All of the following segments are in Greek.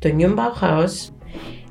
Το New Bauhaus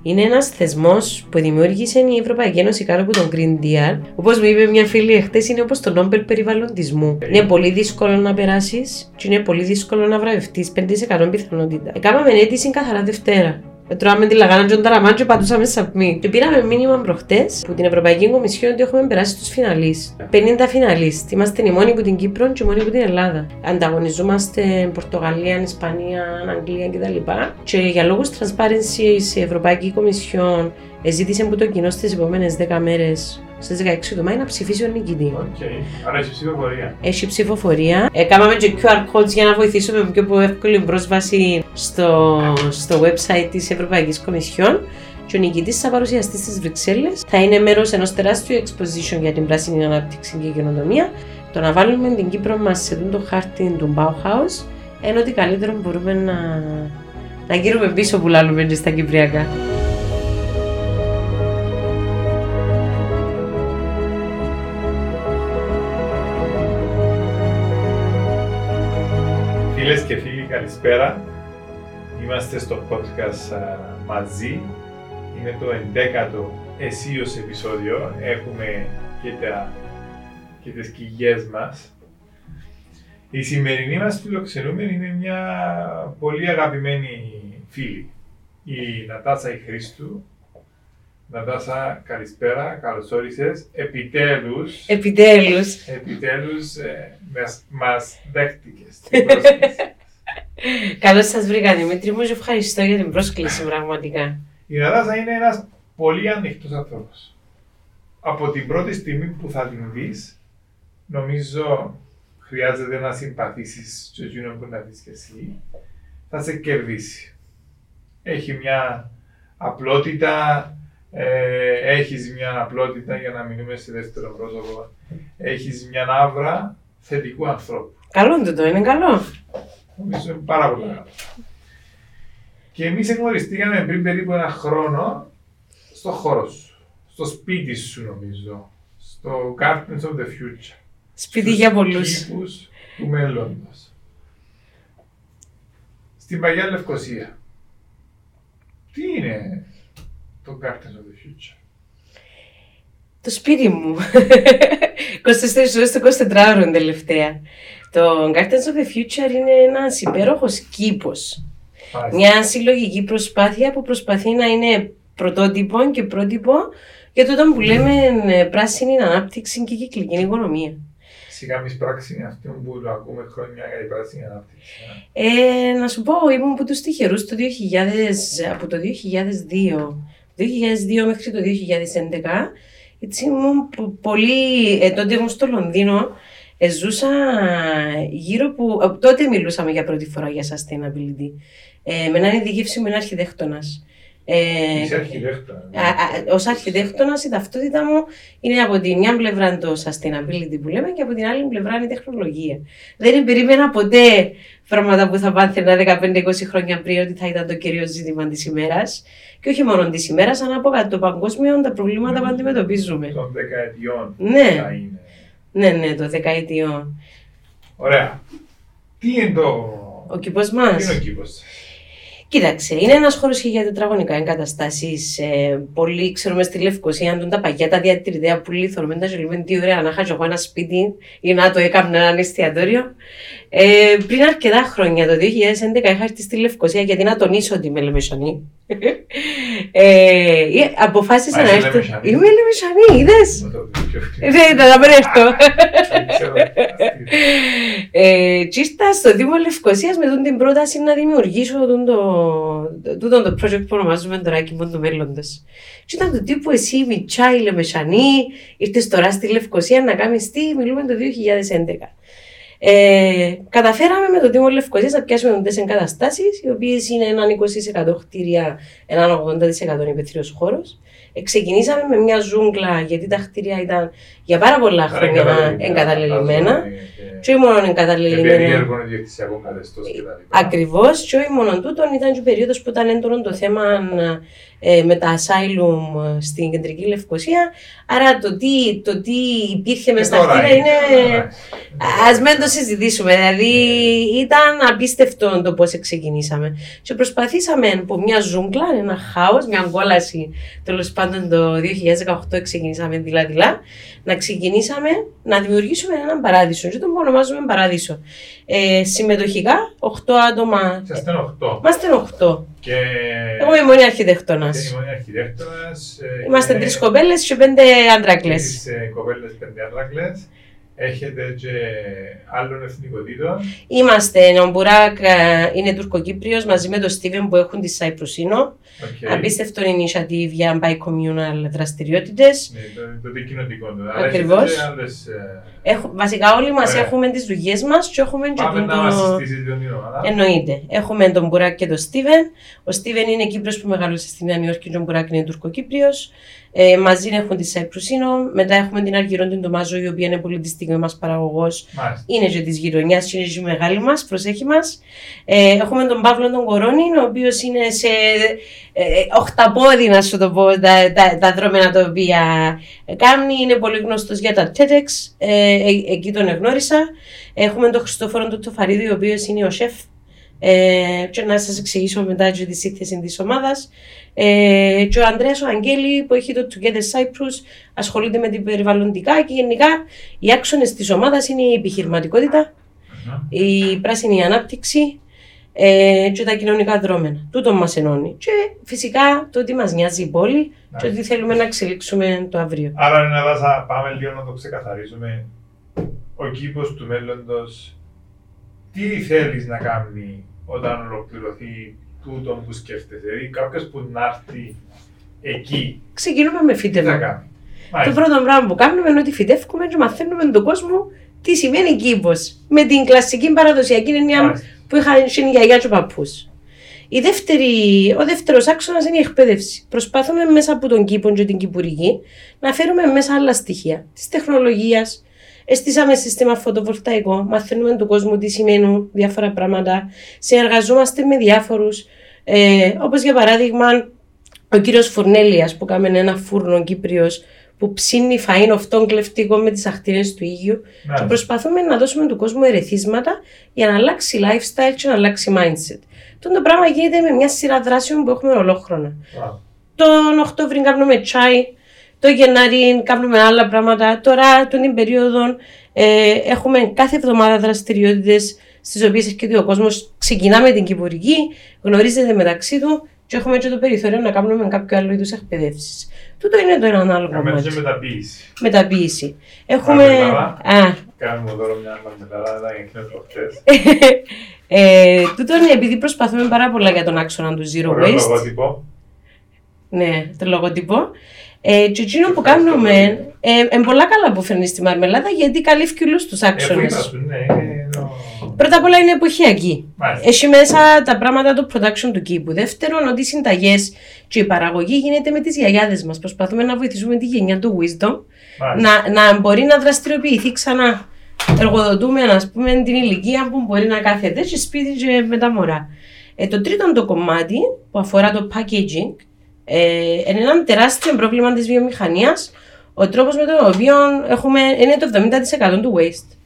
είναι ένας θεσμός που δημιούργησε η Ευρωπαϊκή Ένωση κάτω από τον Green Deal. Όπως μου είπε μια φίλη εχθές, είναι όπως το Νόμπελ περιβαλλοντισμού. Είναι πολύ δύσκολο να περάσεις και είναι πολύ δύσκολο να βραβευτείς 5% πιθανότητα. Έκαναμε αίτηση καθαρά Δευτέρα. Τρώμε τη λαγάνα και τον ταραμάν και πατούσαμε submit. Και πήραμε μήνυμα προχτές από την Ευρωπαϊκή Κομισιόν ότι έχουμε περάσει στου φιναλείς. 50 φιναλείς. Είμαστε οι μόνοι από την Κύπρο και οι μόνοι από την Ελλάδα. Ανταγωνιζόμαστε Πορτογαλία, Ισπανία, Αγγλία κτλ. Και για λόγους transparency η Ευρωπαϊκή Κομισιόν ζήτησε από το κοινό στις επόμενες 10 μέρες στις 16 του Μάη να ψηφίσει ο νικητής. Okay. Άρα έχει ψηφοφορία. Έχει ψηφοφορία. Έκαναμε και QR codes για να βοηθήσουμε με πιο εύκολη πρόσβαση στο, στο website της Ευρωπαϊκής Κομισιόν. Και ο νικητής θα παρουσιαστεί στις Βρυξέλλες. Θα είναι μέρος ενός τεράστιου exposition για την πράσινη ανάπτυξη και καινοτομία. Το να βάλουμε την Κύπρο μας σε το χάρτη του Bauhaus είναι ότι καλύτερο μπορούμε να, να γύρουμε πίσω που λάλλουμε στα Κυπριακά. Φίλες και φίλοι, καλησπέρα. Είμαστε στο podcast μαζί. Είναι το 11ο εσίως επεισόδιο. Έχουμε και, τα, και τις κοιλιές μας. Η σημερινή μας φιλοξενούμενη είναι μια πολύ αγαπημένη φίλη. Η Νατάσα η Χρήστου. Νατάσα, καλησπέρα, καλώς όρισες. Επιτέλους, Επιτέλους. επιτέλους ε, μας, μας δέχτηκες την πρόσκληση. Καλώς σας βρήκα Δημήτρη μου και ευχαριστώ για την πρόσκληση πραγματικά. Η Νατάσα είναι ένας πολύ ανοιχτός άνθρωπος. Από την πρώτη στιγμή που θα την δεις, νομίζω χρειάζεται να συμπαθήσεις στο εκείνο που να δεις και εσύ, θα σε κερδίσει. Έχει μια απλότητα, ε, έχεις μια απλότητα για να μείνουμε σε δεύτερο πρόσωπο, έχεις μια άβρα θετικού ανθρώπου. Καλό είναι το, είναι καλό. Νομίζω είναι πάρα πολύ καλό. Και εμείς εγνωριστήκαμε πριν περίπου ένα χρόνο στο χώρο σου, στο σπίτι σου νομίζω, στο Gardens of the Future. Σπίτι για πολλούς. Κήπους του μέλλοντος. Στην Παγιά Λευκοσία. Τι είναι το Gardens of the Future. Το σπίτι μου. 24 ώρες το 24 ώρο τελευταία. Το Gardens of the Future είναι ένας υπέροχος κήπος. Μάλιστα. Μια συλλογική προσπάθεια που προσπαθεί να είναι πρωτότυπο και πρότυπο για το που λέμε ε, πράσινη ανάπτυξη και κυκλική οικονομία. Σιγά μη πράξη είναι αυτό που το ακούμε χρόνια για την πράσινη ανάπτυξη. Ε, να σου πω, ήμουν από τους τυχερούς το 2000, από το 2002, 2002 μέχρι το 2011. Έτσι ήμουν πο- πολύ, ε, τότε ήμουν στο Λονδίνο, ε, ζούσα γύρω που, ε, τότε μιλούσαμε για πρώτη φορά για sustainability. Ε, με έναν ειδικεύση με έναν αρχιδέκτονας. Ε, Είσαι αρχιτέκτονα. Α- α- Ω αρχιτέκτονα, η ταυτότητα μου είναι από τη μια πλευρά το sustainability που λέμε και από την άλλη πλευρά είναι η τεχνολογία. Δεν περίμενα ποτέ πράγματα που θα πάθαινα 15-20 χρόνια πριν ότι θα ήταν το κυρίω ζήτημα της ημέρας. Και όχι μόνο της ημέρας, αλλά από κάτω το παγκόσμιο τα προβλήματα που αντιμετωπίζουμε. Των δεκαετιών Ναι. θα είναι. Ναι, ναι, το δεκαετιών. Ωραία. Τι είναι το... Ο κήπος μας. Τι είναι ο κήπος. Κοίταξε, είναι ένας χώρος για τετραγωνικά εγκαταστάσεις. Ε, πολύ ξέρουμε στη Λευκοσία, αν τα παγιά τα διατηρητέα που λύθουν, τα ζελούμε τι ωραία να χάσω εγώ ένα σπίτι ή να το έκανα ένα εστιατόριο. Ε, πριν αρκετά χρόνια, το 2011, είχα έρθει στη Λευκοσία γιατί να τονίσω ότι είμαι Λεμεσονή. Ε, ε, αποφάσισα Α, να είσαι έρθω. Λεμεσανή. Είμαι Λεμεσονή, είδες; Να το δεις πιο Ε, Ναι, θα μην έρθω. Δεν ξέρω. Ε, και ήρθα στο Δήμο Λευκοσίας με τον την πρόταση να δημιουργήσω τον το, τούτο το project που ονομάζουμε τώρα Κήπο του Μέλλοντος. Και ήταν το τύπου εσύ Μιτσά η Λεμεσανή, ήρθες τώρα στη Λευκοσία να κάνεις τι, μιλούμε το 2011. Ε, καταφέραμε με το Δήμο Λευκοσίας να πιάσουμε τις εγκαταστάσεις, οι οποίες είναι έναν 20% κτίρια, έναν 80% υπεθρίος χώρος. Ε, ξεκινήσαμε με μια ζούγκλα, γιατί τα κτίρια ήταν για πάρα πολλά χρόνια εγκαταλελειμμένα. Και όχι μόνο και εγκαταλελειμμένα. περίεργο ιδιοκτησιακό καθεστώς κτλ. Ακριβώς, και όχι μόνο τούτον, ήταν και η περίοδος που ήταν έντονο το θέμα ε, με τα asylum ε, στην κεντρική Λευκοσία. Άρα το τι, το τι υπήρχε μέσα στα Ε, τώρα κτίρια είναι. τώρα. Α μην το συζητήσουμε. Δηλαδή ήταν απίστευτο το πώς ξεκινήσαμε. Και προσπαθήσαμε από μια ζούγκλα, ένα χάος, μια κόλαση τέλος πάντων το 2018 ξεκινήσαμε δειλά-δειλά, να ξεκινήσαμε να δημιουργήσουμε έναν παράδεισο. Και τον ονομάζουμε παράδεισο. Ε, συμμετοχικά, 8 άτομα. Είσαστε 8. Είμαστε 8. Και Εγώ είμαι η μόνη αρχιτέκτονας. και η μόνη αρχιτέκτονας. ε, Είμαστε και τρεις κοπέλες και πέντε άντρακλες. Τρεις ε, κοπέλες, πέντε άντρακλες. Έχετε και άλλων εθνικοτήτων; Είμαστε, ο Μπουράκ ε, είναι Τουρκοκύπριος μαζί με τον Στίβεν που έχουν τη Cyprusinno. OK. Απίστευτο initiative για bi-communal δραστηριότητες. Ναι, το, το δικοινοτικό του. Αλλά Ακριβώς. έχετε και άλλες, ε, Έχω, βασικά όλοι μας Ωραία. έχουμε τις δουλειές μας και έχουμε και Πάμε τον, να μας το... συστήσεις την ομάδα. Εννοείται. Έχουμε τον Μπουράκ και τον Στίβεν. Ο Στίβεν είναι Κύπρος που μεγάλωσε στη Νέα Νιόρκη και ο Μπουράκ είναι Τουρκοκύπριος. Ε, μαζί έχουν τη Σαϊπρουσίνο. Μετά έχουμε την Αργυρόν την Τομάζο, η οποία είναι πολιτιστική μας παραγωγός. Μάλιστα. είναι και της γειτονιάς, είναι και η μεγάλη μας, προσέχει μας. Ε, έχουμε τον Παύλο τον Κορώνη, ο οποίος είναι σε ε, οχταπόδι, να σου το πω, τα, τα, τα δρόμενα τα οποία κάνει. Είναι πολύ γνωστός για τα TEDx. Ε, ε, εκεί τον εγνώρισα. Έχουμε τον Χριστόφορο τον Τοφαρίδη, ο οποίος είναι ο σεφ. Ε, και να σας εξηγήσω μετά και τη σύνθεση της ομάδας. Ε, και ο Ανδρέας ο Αγγέλη που έχει το Together Cyprus ασχολείται με την περιβαλλοντικά και γενικά οι άξονες της ομάδας είναι η επιχειρηματικότητα, Μμμ. η πράσινη ανάπτυξη ε, και τα κοινωνικά δρόμενα. Τούτο μας ενώνει. Και φυσικά το ότι μας νοιάζει η πόλη και ότι θέλουμε να εξελίξουμε το αύριο. Άρα είναι να θα πάμε λίγο να το ξεκαθαρίσουμε. Ο κήπος του μέλλοντος, τι θέλεις να κάνει όταν ολοκληρωθεί τούτο που σκέφτεσαι. Δηλαδή κάποιος που να έρθει εκεί, Ξεκινούμε με τι θα φύτευμα. κάνει; Το Μάλιστα. πρώτο πράγμα που κάνουμε είναι ότι φυτεύουμε και μαθαίνουμε τον κόσμο τι σημαίνει κήπος. Με την κλασική παραδοσιακή έννοια Μάλιστα. που είχαν η γιαγιά και ο παππούς. Η δεύτερη, ο δεύτερος άξονας είναι η εκπαίδευση. Προσπαθούμε μέσα από τον κήπο και την κυπουρική να φέρουμε μέσα άλλα στοιχεία της τεχνολογίας. Εστίσαμε σύστημα φωτοβολταϊκό, μαθαίνουμε τον κόσμο τι σημαίνουν διάφορα πράγματα. Συνεργαζόμαστε με διάφορους, ε, όπως για παράδειγμα ο κύριος Φουρνέλιας που κάμε ένα φούρνο Κύπριος που ψήνει φαΐν αυτόν κλεφτικό με τις αχτήρες του ίδιου και Μάλιστα. προσπαθούμε να δώσουμε του κόσμου ερεθίσματα για να αλλάξει lifestyle και να αλλάξει mindset. Αυτό το πράγμα γίνεται με μια σειρά δράσεων που έχουμε ολόχρονα. Μπράβο. Τον Οκτώβρη κάνουμε τσάι, το Γενάρη κάνουμε άλλα πράγματα. Τώρα, τον την περίοδο, ε, έχουμε κάθε εβδομάδα δραστηριότητες στις οποίες έρχεται ο κόσμος, ξεκινάμε την κυπουρική, γνωρίζεται μεταξύ του και έχουμε και το περιθώριο να κάνουμε κάποιο άλλο είδους εκπαιδεύσεις. Τούτο είναι το ένα άλλο Κάνουμε και κομμάτι. μεταποίηση. Μεταποίηση. Έχουμε... Μαρμελάδα. Α, Κάνουμε τώρα μια μαρμελάδα, τα γεννήθημε προχτές. ε, τούτο είναι επειδή προσπαθούμε πάρα πολλά για τον άξονα του Zero Ωραίο Waste. λογότυπο. Ναι, το λογοτυπώ. Ε, και εκείνο που κάνουμε, ε, ε, πολλά καλά που φέρνεις στη μαρμελάδα γιατί καλύφει όλους τους Ε, που άξονες. είπα σου, ναι, είναι το- Πρώτα απ' όλα είναι εποχιακή. Μάλιστα. Έχει μέσα τα πράγματα του production του κήπου. Δεύτερον, ότι οι συνταγές και η παραγωγή γίνεται με τις γιαγιάδες μας. Προσπαθούμε να βοηθήσουμε τη γενιά του wisdom Μάλιστα. να, να μπορεί να δραστηριοποιηθεί ξανά. Εργοδοτούμε, ας πούμε, την ηλικία που μπορεί να κάθεται σε σπίτι και με τα μωρά. Ε, το τρίτο το κομμάτι που αφορά το packaging ε, είναι ένα τεράστιο πρόβλημα της βιομηχανίας. Ο τρόπος με τον οποίο έχουμε είναι το 70% του waste.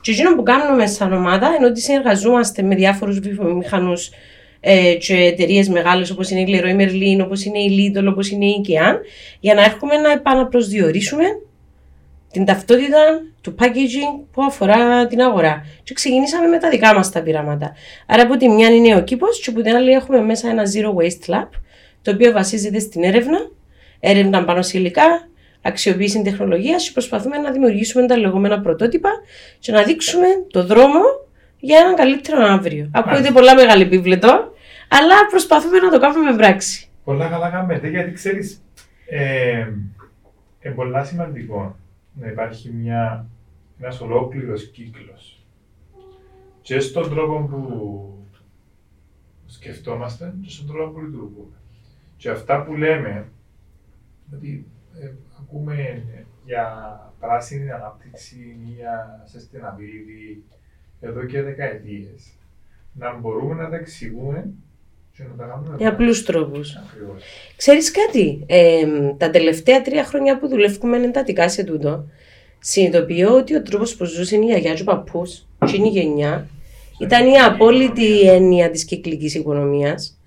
Και εκείνο που κάνουμε σαν ομάδα είναι ότι συνεργαζόμαστε με διάφορους βιομηχανούς ε, και εταιρείες μεγάλες όπως είναι η Leroy Merlin, όπως είναι η Lidl, όπως είναι η IKEA, για να έρχομαι να επαναπροσδιορίσουμε την ταυτότητα του packaging που αφορά την αγορά. Και ξεκινήσαμε με τα δικά μας τα πειράματα. Άρα, από τη μια είναι ο κήπος, και από την άλλη έχουμε μέσα ένα Zero Waste Lab, το οποίο βασίζεται στην έρευνα, έρευνα πάνω σε υλικά, αξιοποίηση τεχνολογία και προσπαθούμε να δημιουργήσουμε τα λεγόμενα πρωτότυπα και να δείξουμε το δρόμο για έναν καλύτερο αύριο. Ακούγεται πολλά μεγάλη επίβλετο, αλλά προσπαθούμε να το κάνουμε με πράξη. Πολλά καλά κάνετε, γιατί ξέρεις, ε, είναι πολλά σημαντικό να υπάρχει μια, ένας ολόκληρος κύκλος. Και στον τρόπο που σκεφτόμαστε και στον τρόπο που λειτουργούμε. Και αυτά που λέμε, ότι ε, ακούμε για πράσινη ανάπτυξη ή για sustainability εδώ και δεκαετίες. Να μπορούμε να τα εξηγούμε και να τα κάνουμε. Με απλούς τρόπους. Ακριβώς. Ξέρεις κάτι, ε, τα τελευταία τρία χρόνια που δουλεύουμε εντατικά σε τούτο, συνειδητοποιώ ότι ο τρόπος που ζούσε η γιαγιά και ο παππούς, και η γενιά, ήταν η απόλυτη έννοια της κυκλικής οικονομίας.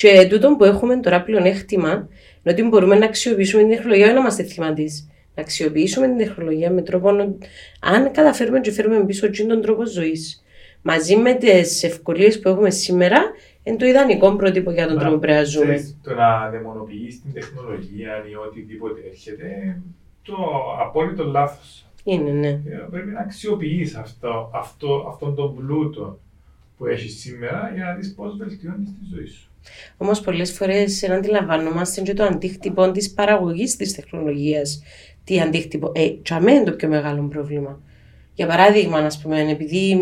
Και τούτο που έχουμε τώρα πλεονέκτημα είναι ότι μπορούμε να αξιοποιήσουμε την τεχνολογία, όχι να είμαστε θύμα της. Να αξιοποιήσουμε την τεχνολογία με τρόπο. Αν καταφέρουμε και φέρουμε πίσω τον τρόπο ζωής, μαζί με τις ευκολίες που έχουμε σήμερα, είναι το ιδανικό πρότυπο για τον Μα, τρόπο που πρέπει να ζούμε. ξέρεις, Το να δαιμονοποιείς την τεχνολογία ή οτιδήποτε έρχεται, το απόλυτο λάθος. Είναι, ναι. Ε, Πρέπει να αξιοποιείς αυτό, αυτό, αυτόν τον πλούτο που έχεις σήμερα για να δεις πώς βελτιώνεις τη ζωή σου. Όμως, πολλές φορές δεν αντιλαμβανόμαστε και το αντίκτυπο της παραγωγής της τεχνολογίας. Τι αντίκτυπο. Ε, τσαμέ είναι το πιο μεγάλο πρόβλημα. Για παράδειγμα, ας πούμε, επειδή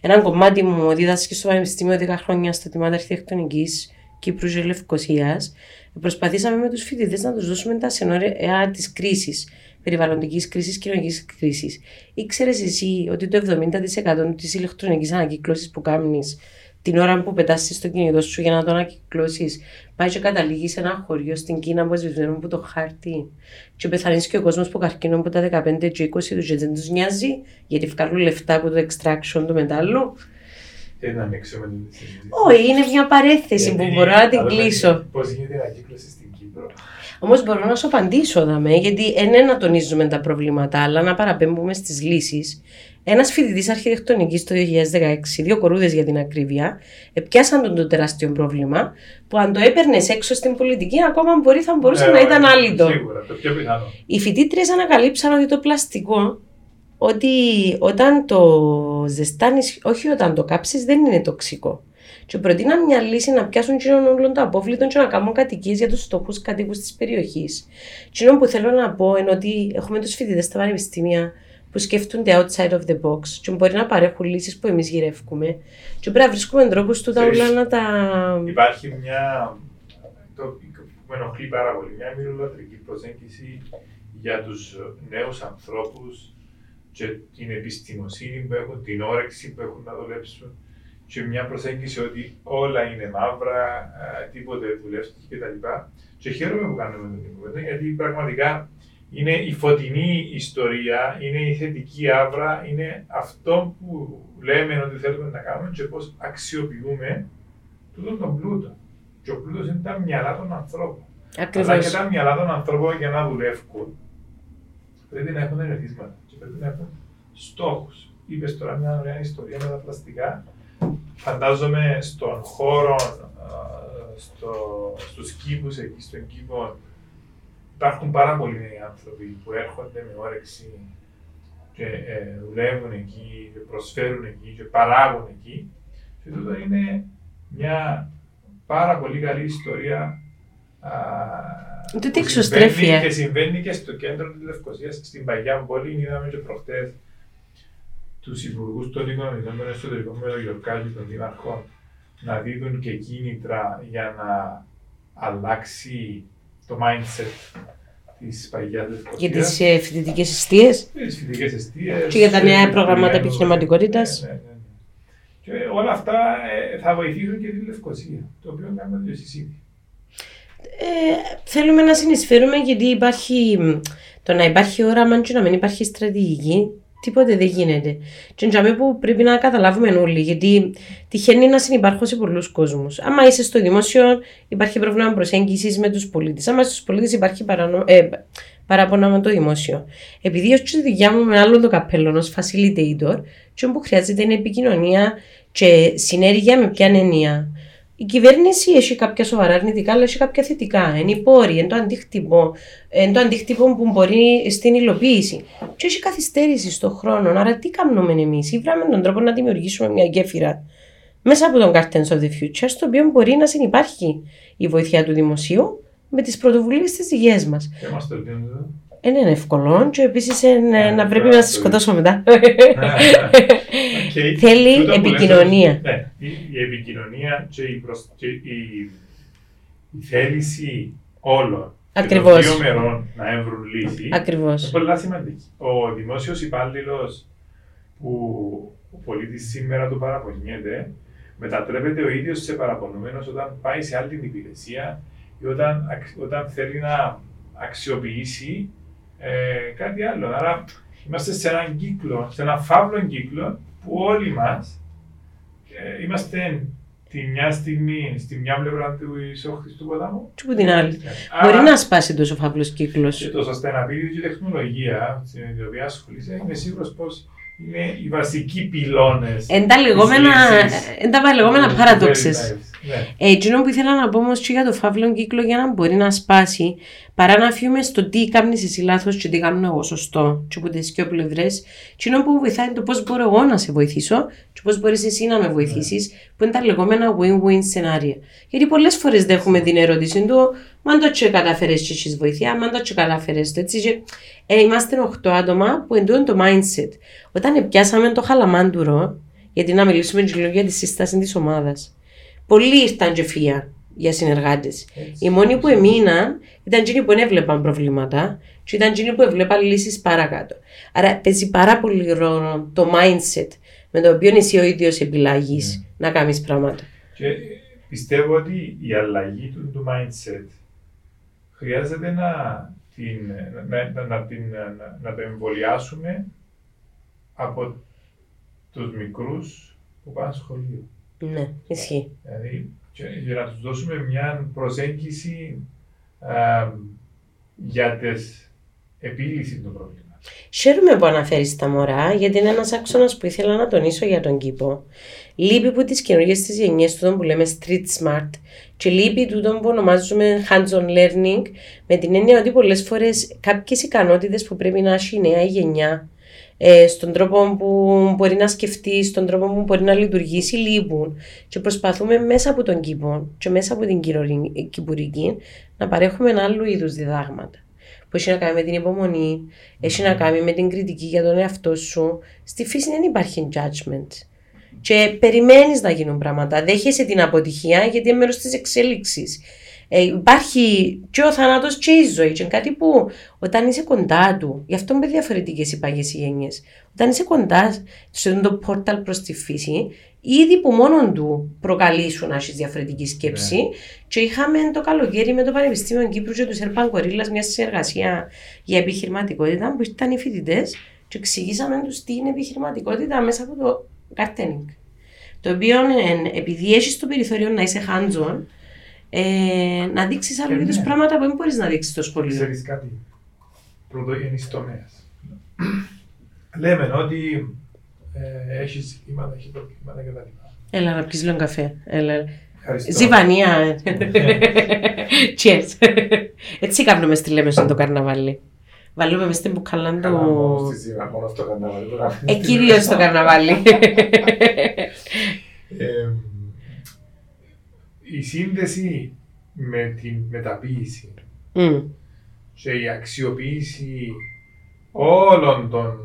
ένα κομμάτι μου δίδασκε στο Πανεπιστήμιο 10 χρόνια στα τμήματα αρχιτεκτονικής Κύπρου και Λευκοσίας, προσπαθήσαμε με τους φοιτητές να τους δώσουμε τα σενόρια της κρίσης, περιβαλλοντικής κρίσης, κοινωνικής κρίσης. Ήξερες εσύ ότι το 70% της ηλεκτρονικής ανακύκλωση που κάνεις την ώρα που πετάσει στο κινητό σου για να το ανακυκλώσεις, πάει και καταλήγεις σε ένα χωριό στην Κίνα που σβησμένο από το χάρτη. Και πεθανεί και ο κόσμος που καρκίνο από τα 15 και 20 τους και δεν τους νοιάζει, γιατί βγάλουν λεφτά από το extraction του μετάλλου. Δεν να ανοίξουμε την συζήτηση. Όχι, είναι μια παρέθεση που Γιατί, μπορώ να την αλλά κλείσω. Πώς γίνεται η ανακύκλωση στην Κύπρο. Όμως μπορώ να σου απαντήσω, δαμέ, γιατί δεν είναι να τονίζουμε τα προβλήματα, αλλά να παραπέμπουμε στις λύσεις. Ένας φοιτητής αρχιτεκτονικής το 2016, δύο κορούδες για την ακρίβεια, πιάσαν τον το τεράστιο πρόβλημα, που αν το έπαιρνες έξω στην πολιτική, ακόμα μπορεί, θα μπορούσε Ε, να ήταν ε, άλυτο. Σίγουρα, το πιο πιθανό. Οι φοιτήτρε ανακαλύψαν ότι το πλαστικό, ότι όταν το ζεστάνεις, όχι όταν το κάψεις, δεν είναι τοξικό. Και προτείναν μια λύση να πιάσουν κοινών όλων των απόβλητων και να κάνουν κατοικίες για τους φτωχούς κατοίκους της περιοχής. Τι που θέλω να πω είναι ότι έχουμε τους φοιτητές στα πανεπιστήμια που σκέφτονται outside of the box και μπορεί να παρέχουν λύσεις που εμείς γυρεύουμε. Και πρέπει να βρίσκουμε τρόπους του τα όλα να τα. Υπάρχει μια. Το που με ενοχλεί πάρα πολύ. Μια μυρολατρική προσέγγιση για τους νέους ανθρώπους και την επιστημοσύνη που έχουν, την όρεξη που έχουν να δουλέψουν και μια προσέγγιση ότι όλα είναι μαύρα, α, τίποτε δουλεύει κτλ. Και χαίρομαι που κάνουμε την κουβέντα γιατί πραγματικά είναι η φωτεινή ιστορία, είναι η θετική άβρα, είναι αυτό που λέμε ότι θέλουμε να κάνουμε και πώς αξιοποιούμε τούτον τον πλούτο. Και ο πλούτος είναι τα μυαλά των ανθρώπων. Ακριβώς. Αλλά και τα μυαλά των ανθρώπων για να δουλεύουν πρέπει να έχουν ερεθίσματα και πρέπει να έχουν στόχους. Είπες τώρα μια ωραία ιστορία με τα πλαστικά. Φαντάζομαι στον χώρο, α, στο, στους κήπους εκεί, στον κήπο, υπάρχουν πάρα πολλοί νέοι άνθρωποι που έρχονται με όρεξη και ε, δουλεύουν εκεί, και προσφέρουν εκεί και παράγουν εκεί. Και τούτο είναι μια πάρα πολύ καλή ιστορία. α, Τούτη που εξωστρέφεια. συμβαίνει Και συμβαίνει και στο κέντρο της Λευκοσίας, στην Παγιά Πόλη. Είδαμε και προχτές τους υπουργούς των οικονομικών των εσωτερικών με τον Γιορκάκη των Δήμαρχων να δίδουν και κίνητρα για να αλλάξει το mindset της Παγιάς Για Λευκοσίας. τι φοιτητικέ αιστείε. τις φοιτικές αιστείες. Και για τα νέα ε, προγράμματα για- επιχειρηματικότητας. Ναι, ναι, ναι, ναι. Και όλα αυτά ε, θα βοηθήσουν και τη Λευκοσία, το οποίο κάνουμε και εσείς ήδη. Ε, θέλουμε να συνεισφέρουμε γιατί υπάρχει το να υπάρχει όραμα και να μην υπάρχει στρατηγική τίποτε δεν γίνεται. Και είναι που πρέπει να καταλάβουμε όλοι γιατί τυχαίνει να συνεπάρχω σε πολλούς κόσμους. Άμα είσαι στο δημόσιο υπάρχει πρόβλημα προσέγγισης με τους πολίτες. Άμα στους πολίτες υπάρχει παρανο... ε, παράπονα με το δημόσιο. Επειδή ως και τη δουλειά μου με άλλο το καπέλο ως facilitator και όπου χρειάζεται είναι επικοινωνία και συνέργεια με ποια ενία. Η κυβέρνηση έχει κάποια σοβαρά αρνητικά, αλλά έχει κάποια θετικά. Είναι οι πόροι, είναι το αντίκτυπο, είναι το αντίκτυπο που μπορεί στην υλοποίηση. Και έχει καθυστέρηση στον χρόνο. Άρα, τι κάνουμε εμείς, Ήβραμε τον τρόπο να δημιουργήσουμε μια γέφυρα μέσα από τον Gardens of the Future, στο οποίο μπορεί να συνεπάρχει η βοήθεια του δημοσίου με τις πρωτοβουλίες της δικές μας. Και μας το δίνουν. Δεν είναι εύκολο και επίσης να πρέπει να σα σκοτώσω μετά. Okay. Θέλει Τούτο που λες, επικοινωνία. Ναι, η, η επικοινωνία και, η, προσ- και η, η θέληση όλων και Ακριβώς. των δύο μερών να έβρουν λύση Ακριβώς. είναι πολύ σημαντική. Ο δημόσιος υπάλληλος που ο πολίτης σήμερα του παραπονιέται, μετατρέπεται ο ίδιος σε παραπονούμενος όταν πάει σε άλλη την υπηρεσία ή όταν, αξ- όταν θέλει να αξιοποιήσει ε, κάτι άλλο. Άρα είμαστε σε έναν κύκλο, σε έναν φαύλο κύκλο που όλοι μας ε, είμαστε τη μια στιγμή στη μια πλευρά του όχθη του ποτάμου. Και που την άλλη. Άρα- Μπορεί να σπάσει τόσο φαύλος κύκλος. και το sustainability και η τεχνολογία στην οποία ασχολείσαι, είμαι σίγουρος πως είναι οι βασικοί πυλώνες. Εν τα λεγόμενα, εν τα λεγόμενα paradoxes. Ναι. Ε, εκείνο που ήθελα να πω όμως και για το φαύλο κύκλο για να μπορεί να σπάσει, παρά να φύγουμε στο τι κάνεις εσύ λάθος και τι κάνω εγώ σωστό, και από τις δύο πλευρές, εκείνο που βοηθάει είναι το πώς μπορώ εγώ να σε βοηθήσω και πώς μπορείς εσύ να με βοηθήσεις, που είναι τα λεγόμενα win-win σενάρια. Γιατί πολλές φορές δέχομαι την ερώτηση του, Μα αν το τσι κατάφερες και εσείς βοηθεία, μα αν το τσι κατάφερες το έτσι. Και, ε, είμαστε 8 άτομα που εντούν το mindset. Όταν πιάσαμε το χαλαμάντουρο, γιατί να μιλήσουμε και λίγο για τη σύσταση της ομάδας. Πολλοί ήρθαν και φύγαν για συνεργάτες. Οι μόνοι που εμείναν ήταν εκείνοι που δεν έβλεπαν προβλήματα και ήταν εκείνοι που έβλεπαν λύσεις παρακάτω. Άρα παίζει πάρα πολύ ρόλο το mindset με το οποίο εσύ ο ίδιος επιλάγει να κάνεις πράγματα. Και πιστεύω ότι η αλλαγή του, του mindset χρειάζεται να, την, να, να, να, την, να, να το εμβολιάσουμε από τους μικρούς που πάνε σχολείο. Ναι, ισχύει. Δηλαδή, και, για να τους δώσουμε μια προσέγγιση α, για τις επίλυση των προβλημάτων. Χαίρομαι που αναφέρεις τα μωρά, γιατί είναι ένας άξονας που ήθελα να τονίσω για τον κήπο. Λείπει που τις καινούργιες της γενιές του που λέμε street smart, και λείπει τούτο που ονομάζουμε hands-on learning, με την έννοια ότι πολλές φορές κάποιες ικανότητες που πρέπει να έχει η νέα γενιά, ε, στον τρόπο που μπορεί να σκεφτείς, στον τρόπο που μπορεί να λειτουργήσει, λείπουν. Και προσπαθούμε μέσα από τον κήπο και μέσα από την κυρορι- κυπουρική να παρέχουμε ένα άλλου είδους διδάγματα που έχει να κάνει με την υπομονή, έχει να κάνει με την κριτική για τον εαυτό σου. Στη φύση δεν υπάρχει judgment. Και περιμένεις να γίνουν πράγματα. Δέχεσαι την αποτυχία γιατί είναι μέρος της εξέλιξης. Ε, υπάρχει και ο θάνατος και η ζωή. Και είναι κάτι που όταν είσαι κοντά του, γι' αυτό είναι διαφορετικές οι παγιέ γενιές. Όταν είσαι κοντά σε αυτό το πόρταλ προς τη φύση, ήδη που μόνο του προκαλεί σου να έχει διαφορετική σκέψη. Και είχαμε το καλοκαίρι με το Πανεπιστήμιο Κύπρου και τους Ερπαν Κορίλα μια συνεργασία για επιχειρηματικότητα που ήταν οι φοιτητές και εξηγήσαμε τους τι είναι επιχειρηματικότητα μέσα από το gardening. Το οποίο ε, επειδή έχεις το περιθώριο να είσαι hands-on, ε, να δείξεις άλλου Και είδους ναι. πράγματα που δεν μπορείς να δείξεις στο σχολείο. Ξέρεις κάτι, πρωτογενής τομέας. Λέμε ότι ε, έχεις ζητήματα, έχεις προβλήματα κτλ. Έλα να πιεις λίγο καφέ. Έλα. Ευχαριστώ. Ζιβανία. Cheers. Έτσι κάνουμε στη Λέμεσο το καρναβάλι. Βάλουμε μες στην μπουκαλά Καλά, μόνο του... στη Ζήβα, μόνο στο καρναβάλι. το κάνουμε Ε, στη κυρίως Ζήβα. το καρναβάλι. Ε, η σύνδεση με την μεταποίηση Μμ. και η αξιοποίηση όλων των,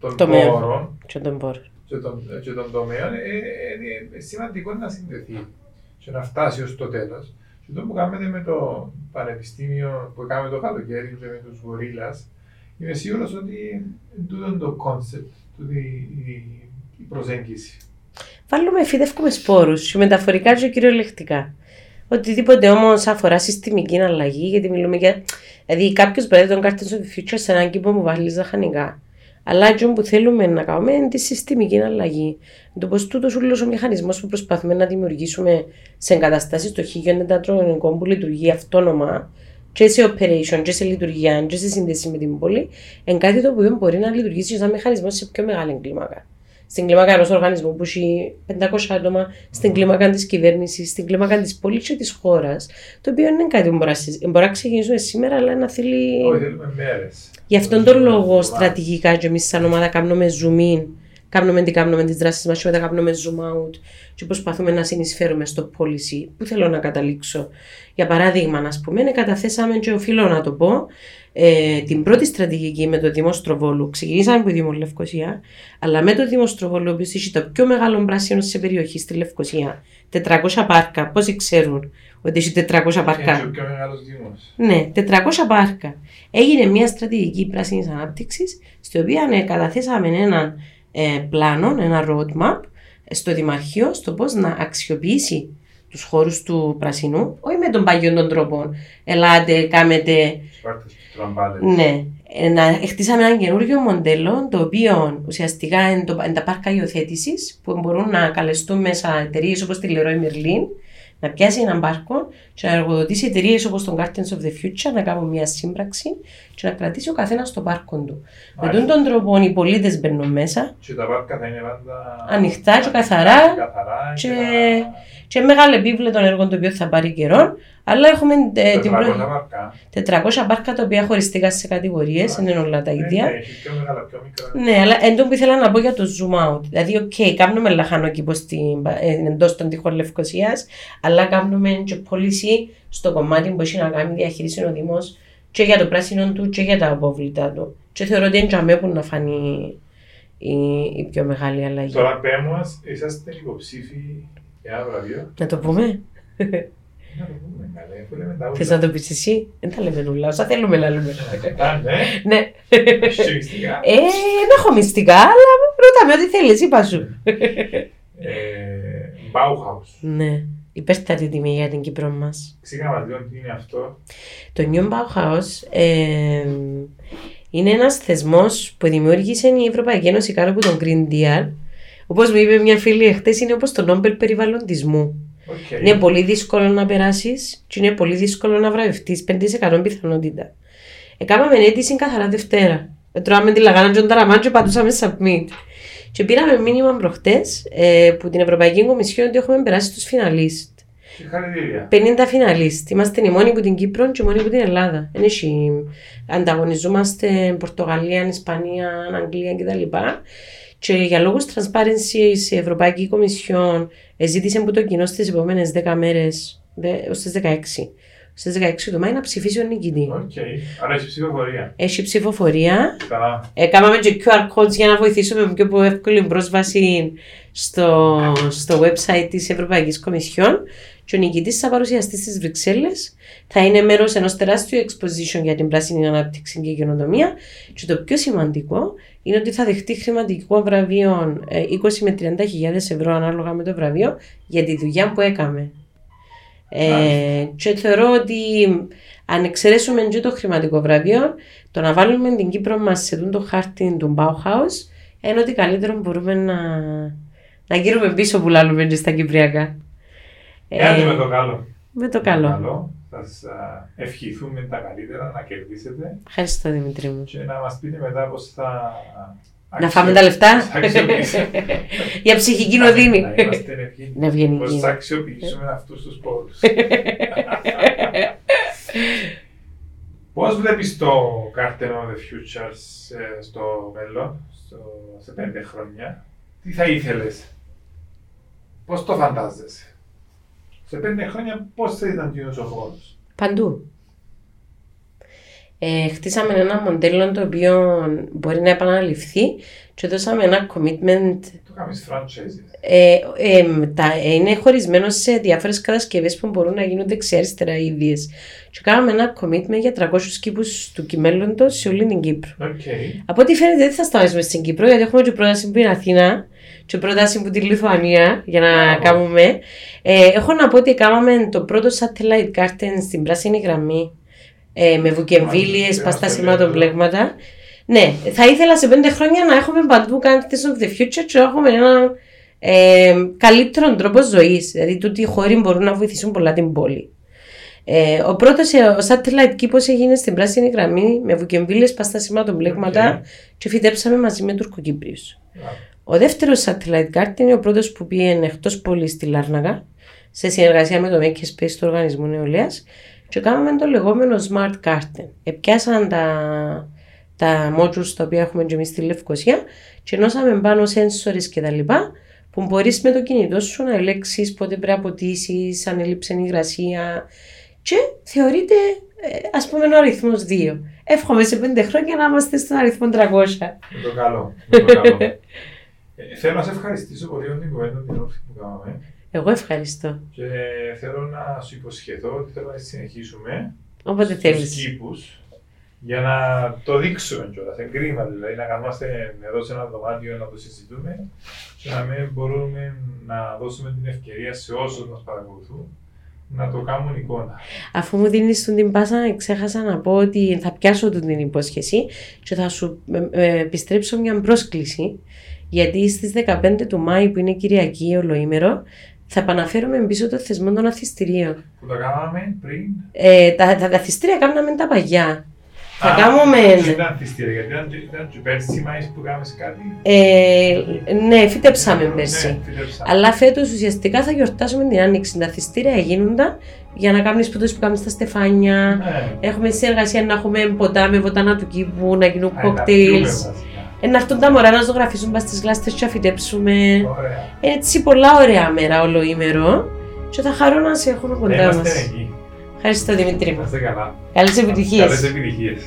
των Τομέων. πόρων Και τον μπορώ. και των, και των τομέων ε, ε, είναι σημαντικό να συνδεθεί και να φτάσει ως το τέλος. Και το που κάνετε με το πανεπιστήμιο που κάνουμε το καλοκαίρι και με τους Gorillas, είμαι σίγουρος ότι τούτο είναι το concept, τούτη η, η προσέγγιση. Βάλουμε φυτεύκουμε σπόρους και μεταφορικά και κυριολεκτικά. Οτιδήποτε όμως αφορά συστημική αλλαγή, γιατί μιλούμε για. Δηλαδή, κάποιος μπορεί να τον Gardens of the Future σε έναν κήπο που βάλει ζαχανικά. Αλλά αυτό που θέλουμε να κάνουμε είναι τη συστημική αλλαγή. Το πώ τούτος όλο ο μηχανισμός που προσπαθούμε να δημιουργήσουμε σε εγκαταστάσεις στο χίλιο τετραγωνικό που λειτουργεί αυτόνομα, και σε operation, και σε λειτουργία, και σε σύνδεση με την πόλη, είναι κάτι το οποίο μπορεί να λειτουργήσει σαν μηχανισμός σε πιο μεγάλη κλίμακα στην κλίμακα ενός οργανισμού που έχει 500 άτομα, στην κλίμακα της κυβέρνησης, στην κλίμακα της πόλης και της χώρας. Το οποίο είναι κάτι που μπορεί να, συζη- μπορεί να ξεκινήσουμε σήμερα, αλλά να θέλει. Όχι, θέλουμε μέρες. Γι' αυτόν τον λόγο στρατηγικά και εμείς σαν ομάδα κάνουμε zoom in, κάνουμε τι κάνουμε τις δράσεις μας και μετά κάνουμε zoom out και προσπαθούμε να συνεισφέρουμε στο policy. Πού θέλω να καταλήξω. Για παράδειγμα, α πούμε, ναι, καταθέσαμε και οφείλω να το πω, ε, την πρώτη στρατηγική με το Δήμο Στροβόλου. Ξεκινήσαμε από τη Δήμο Λευκοσία, αλλά με το Δήμο Στροβόλου, ο οποίος έχει το πιο μεγάλο πράσινο σε περιοχή στη Λευκοσία, 400 πάρκα, πόσοι ξέρουν ότι έχει 400 παρκά. Είναι και ο πιο μεγάλος δήμος. Ναι, 400 πάρκα. Έγινε μια στρατηγική πράσινης ανάπτυξης, στη οποία ε, καταθέσαμε ένα ε, πλάνο, ένα roadmap στο Δημαρχείο, στο πώς να αξιοποιήσει τους χώρους του πρασινού, όχι με τον παγιό των τρόπων. Ελάτε, κάμετε. Σπάρτες, τραμπάλες. Ναι. Ε, να χτίσαμε ένα καινούργιο μοντέλο, το οποίο ουσιαστικά είναι, το, είναι τα πάρκα υιοθέτησης, που μπορούν να καλεστούν μέσα εταιρείες όπως τη Leroy Merlin, να πιάσει έναν πάρκο και να εργοδοτήσει εταιρείες όπως τον Gardens of the Future να κάνουν μια σύμπραξη και να κρατήσει ο καθένας το πάρκο του. Με Μάλιστα. τον τρόπο οι πολίτες μπαίνουν μέσα Και τα πάρκα θα είναι πάντα... Ανοιχτά και καθαρά καθαρά και- να- και μεγάλο επίπεδο των έργων το οποίο θα πάρει καιρό. Αλλά έχουμε ε, την 400 πρώτη. πάρκα. 400 πάρκα τα οποία χωριστήκαν σε κατηγορίες, είναι όλα τα Ναι, ίδια. ναι, Έχει πιο μεγάλα, πιο μικρά. Ναι, αλλά εν τω που ήθελα να πω για το zoom out. Δηλαδή, οκ, κάνουμε λαχανόκηπο εντός των τείχων Λευκοσίας, αλλά κάνουμε και policy στο κομμάτι που έχει να κάνει διαχείριση ο Δήμος και για το πράσινο του και για τα απόβλητα του. Και θεωρώ ότι είναι τζαμέ που να φανεί η, η πιο μεγάλη αλλαγή. Τώρα πέ μας, είσαστε υποψήφοι για ένα βραβείο. Να το πούμε. Να το πούμε καλέ, που λέμε τα Θες ούλα. να το πεις εσύ; Δεν τα λέμε νουλά. Όσα θέλουμε να λέμε. Α, ναι, ναι. έχει μυστικά. Ε, δεν έχω μυστικά, αλλά ρώτα με ό,τι θέλεις, είπα σου. Ε, Bauhaus. ναι. Υπέρτατη τιμή για την Κύπρο μας. Εξήγα μας λίγο τι είναι αυτό. Το New Bauhaus ε, είναι ένας θεσμός που δημιούργησε η Ευρωπαϊκή Ένωση κάτω από τον Green Deal. Όπως μου είπε μια φίλη εχθές, είναι όπως το Νόμπελ περιβαλλοντισμού. Οκ. Είναι πολύ δύσκολο να περάσεις και είναι πολύ δύσκολο να βραβευτείς, 5% πιθανότητα. Έκαναμε αίτηση καθαρά Δευτέρα. Ε, Τρώαμε τη λαγάνα και τον ταραμάν και πατούσαμε submit. Και πήραμε μήνυμα προχτές ε, που την Ευρωπαϊκή Κομισιόν ότι έχουμε περάσει στους φιναλίστ. Συγχαρητήρια. 50 φιναλίστ. Είμαστε οι μόνοι που την Κύπρο και οι μόνοι που την Ελλάδα. Δεν έχει... Ανταγωνιζόμαστε Πορτογαλία, Ισπανία, Αγγλία κτλ. Και για λόγους transparency η Ευρωπαϊκή Κομισιόν ζήτησε από το κοινό στις επόμενες 10 μέρες, ως τις 16, στις 16 του Μάη να ψηφίσει ο νικητής. Οκ. Άρα έχεις ψηφοφορία. Έχει ψηφοφορία. Καλά. Εκάναμε και QR codes για να βοηθήσουμε με πιο εύκολη πρόσβαση στο, στο website της Ευρωπαϊκής Κομισιόν και ο νικητής θα παρουσιαστεί στις Βρυξέλλες. Θα είναι μέρος ενός τεράστιου exposition για την πράσινη ανάπτυξη και καινοτομία και το πιο σημαντικό είναι ότι θα δεχτεί χρηματικό βραβείο ε, 20 με 30 χιλιάδες ευρώ ανάλογα με το βραβείο για τη δουλειά που έκαμε. Ε, και θεωρώ ότι αν εξαιρέσουμε και το χρηματικό βραβείο, το να βάλουμε την Κύπρο μας σε αυτό το χάρτη του Bauhaus είναι ότι καλύτερο μπορούμε να, να γύρουμε πίσω που λάλλουμε και στα Κυπριακά. Κάντε Ε, με το καλό. με το καλό. καλό. Θα σας α, ευχηθούμε τα καλύτερα να κερδίσετε Ευχαριστώ Δημητρή μου. και να μας πείτε μετά πώς θα... Να φάμε τα λεφτά θα αξιοποιήσουμε. για ψυχική νοδύνη. Να είμαστε ευγενικοί. Να ευγενικοί. Πώς θα αξιοποιήσουμε αυτούς τους πόρους. Πώς βλέπεις το Garden of the Future σε- στο μέλλον, στο- σε πέντε χρόνια, τι θα ήθελες, πώς το φαντάζεσαι, σε πέντε χρόνια πώς θα ήταν κοινός ο χώρος. Παντού. Ε, χτίσαμε ένα μοντέλο το οποίο μπορεί να επαναληφθεί και δώσαμε ένα commitment Το κάνεις franchise. Ε, ε, τα, ε, είναι χωρισμένο σε διάφορες κατασκευές που μπορούν να γίνουν δεξιά-αριστερά ίδιες. Και κάναμε ένα commitment για 300 κήπους του μέλλοντος σε όλη την Κύπρο. Οκ. Από ό,τι φαίνεται δεν θα σταματήσουμε στην Κύπρο, γιατί έχουμε και πρόταση που είναι Αθήνα και πρόταση 'που τη Λιθουανία για να Μπράβο. κάνουμε. Ε, έχω να πω ότι κάναμε το πρώτο satellite garden στην πράσινη γραμμή ε, με βουκεμβίλιες, Μάλιστα, πάστα είμαστε σημάτων εδώ. πλέγματα. Ναι, θα ήθελα σε πέντε χρόνια να έχουμε παντού Gardens of the Future και να έχουμε έναν ε, καλύτερο τρόπο ζωής. Δηλαδή, τούτοι οι χώροι μπορούν να βοηθήσουν πολλά την πόλη. Ε, ο πρώτος ο satellite κήπος έγινε στην πράσινη γραμμή με βουκεμβίλε, πάστα σημάτων πλέγματα Οκ. και φυτέψαμε μαζί με Τουρκοκύπριους. Μπράβο. Ο δεύτερος satellite garden είναι ο πρώτος που πήγαινε εκτός πόλης στη Λάρναγα σε συνεργασία με το Makerspace του Οργανισμού Νεολαίας και κάναμε το λεγόμενο Smart Garden. Επιάσαν τα, τα modules τα οποία έχουμε και εμείς στη Λευκοσία και ενώσαμε πάνω sensors και τα λοιπά που μπορείς με το κινητό σου να ελέγξεις πότε πρέπει να ποτίσει, αν έλειψε υγρασία και θεωρείται ε, ας πούμε ο αριθμός 2. Εύχομαι σε πέντε χρόνια να είμαστε στον αριθμό 300. Με το καλό. με το καλό. Ε, θέλω να σε ευχαριστήσω πολύ για την κουβέντα την όρθια που κάναμε. Εγώ ευχαριστώ. Και θέλω να σου υποσχεθώ ότι θέλω να συνεχίσουμε Όποτε στους θέλεις. κήπους για να το δείξουμε κιόλας. Είναι κρίμα δηλαδή να καθόμαστε εδώ σε ένα δωμάτιο να το συζητούμε και να μην μπορούμε να δώσουμε την ευκαιρία σε όσους μας παρακολουθούν να το κάνουν εικόνα. Αφού μου δίνεις την πάσα, ξέχασα να πω ότι θα πιάσω του την υπόσχεση και θα σου ε, ε, επιστρέψω μια πρόσκληση. Γιατί στις 15 του Μάη, που είναι Κυριακή, ολοήμερο, θα επαναφέρουμε πίσω το θεσμό των αθιστηρίων. Που το κάναμε πριν. Ε, τα, τα, τα αθιστήρια κάναμε τα παγιά. Θα Α, κάνουμε. δεν ήταν θυστήρια, γιατί ήταν, ήταν και πέρσι Μάης που κάναμε κάτι. Ε, ναι, φύτεψαμε πέρσι. Ναι, φυτέψαμε. Αλλά φέτος ουσιαστικά θα γιορτάσουμε την άνοιξη. Τα αθιστήρια γίνονταν για να κάνουμε σπουδέ που κάνουμε στα στεφάνια. Ναι. Έχουμε συνεργασία να έχουμε ποτά με βοτάνα του κήπου, να γίνουν Α, να πιούμε κοκτέιλ. Βασικά. Ε, να έρθουν τα μωρά να ζωγραφίσουν πας στι γλάστε και να φυτέψουμε. Ωραία. Έτσι, πολλά ωραία μέρα ολοήμερο. Και θα χαρώ να σε έχουμε Να κοντά μας. είμαστε εκεί. Ευχαριστώ Δημήτρη Να μου. είστε καλά. Καλές επιτυχίες. Καλές επιτυχίες.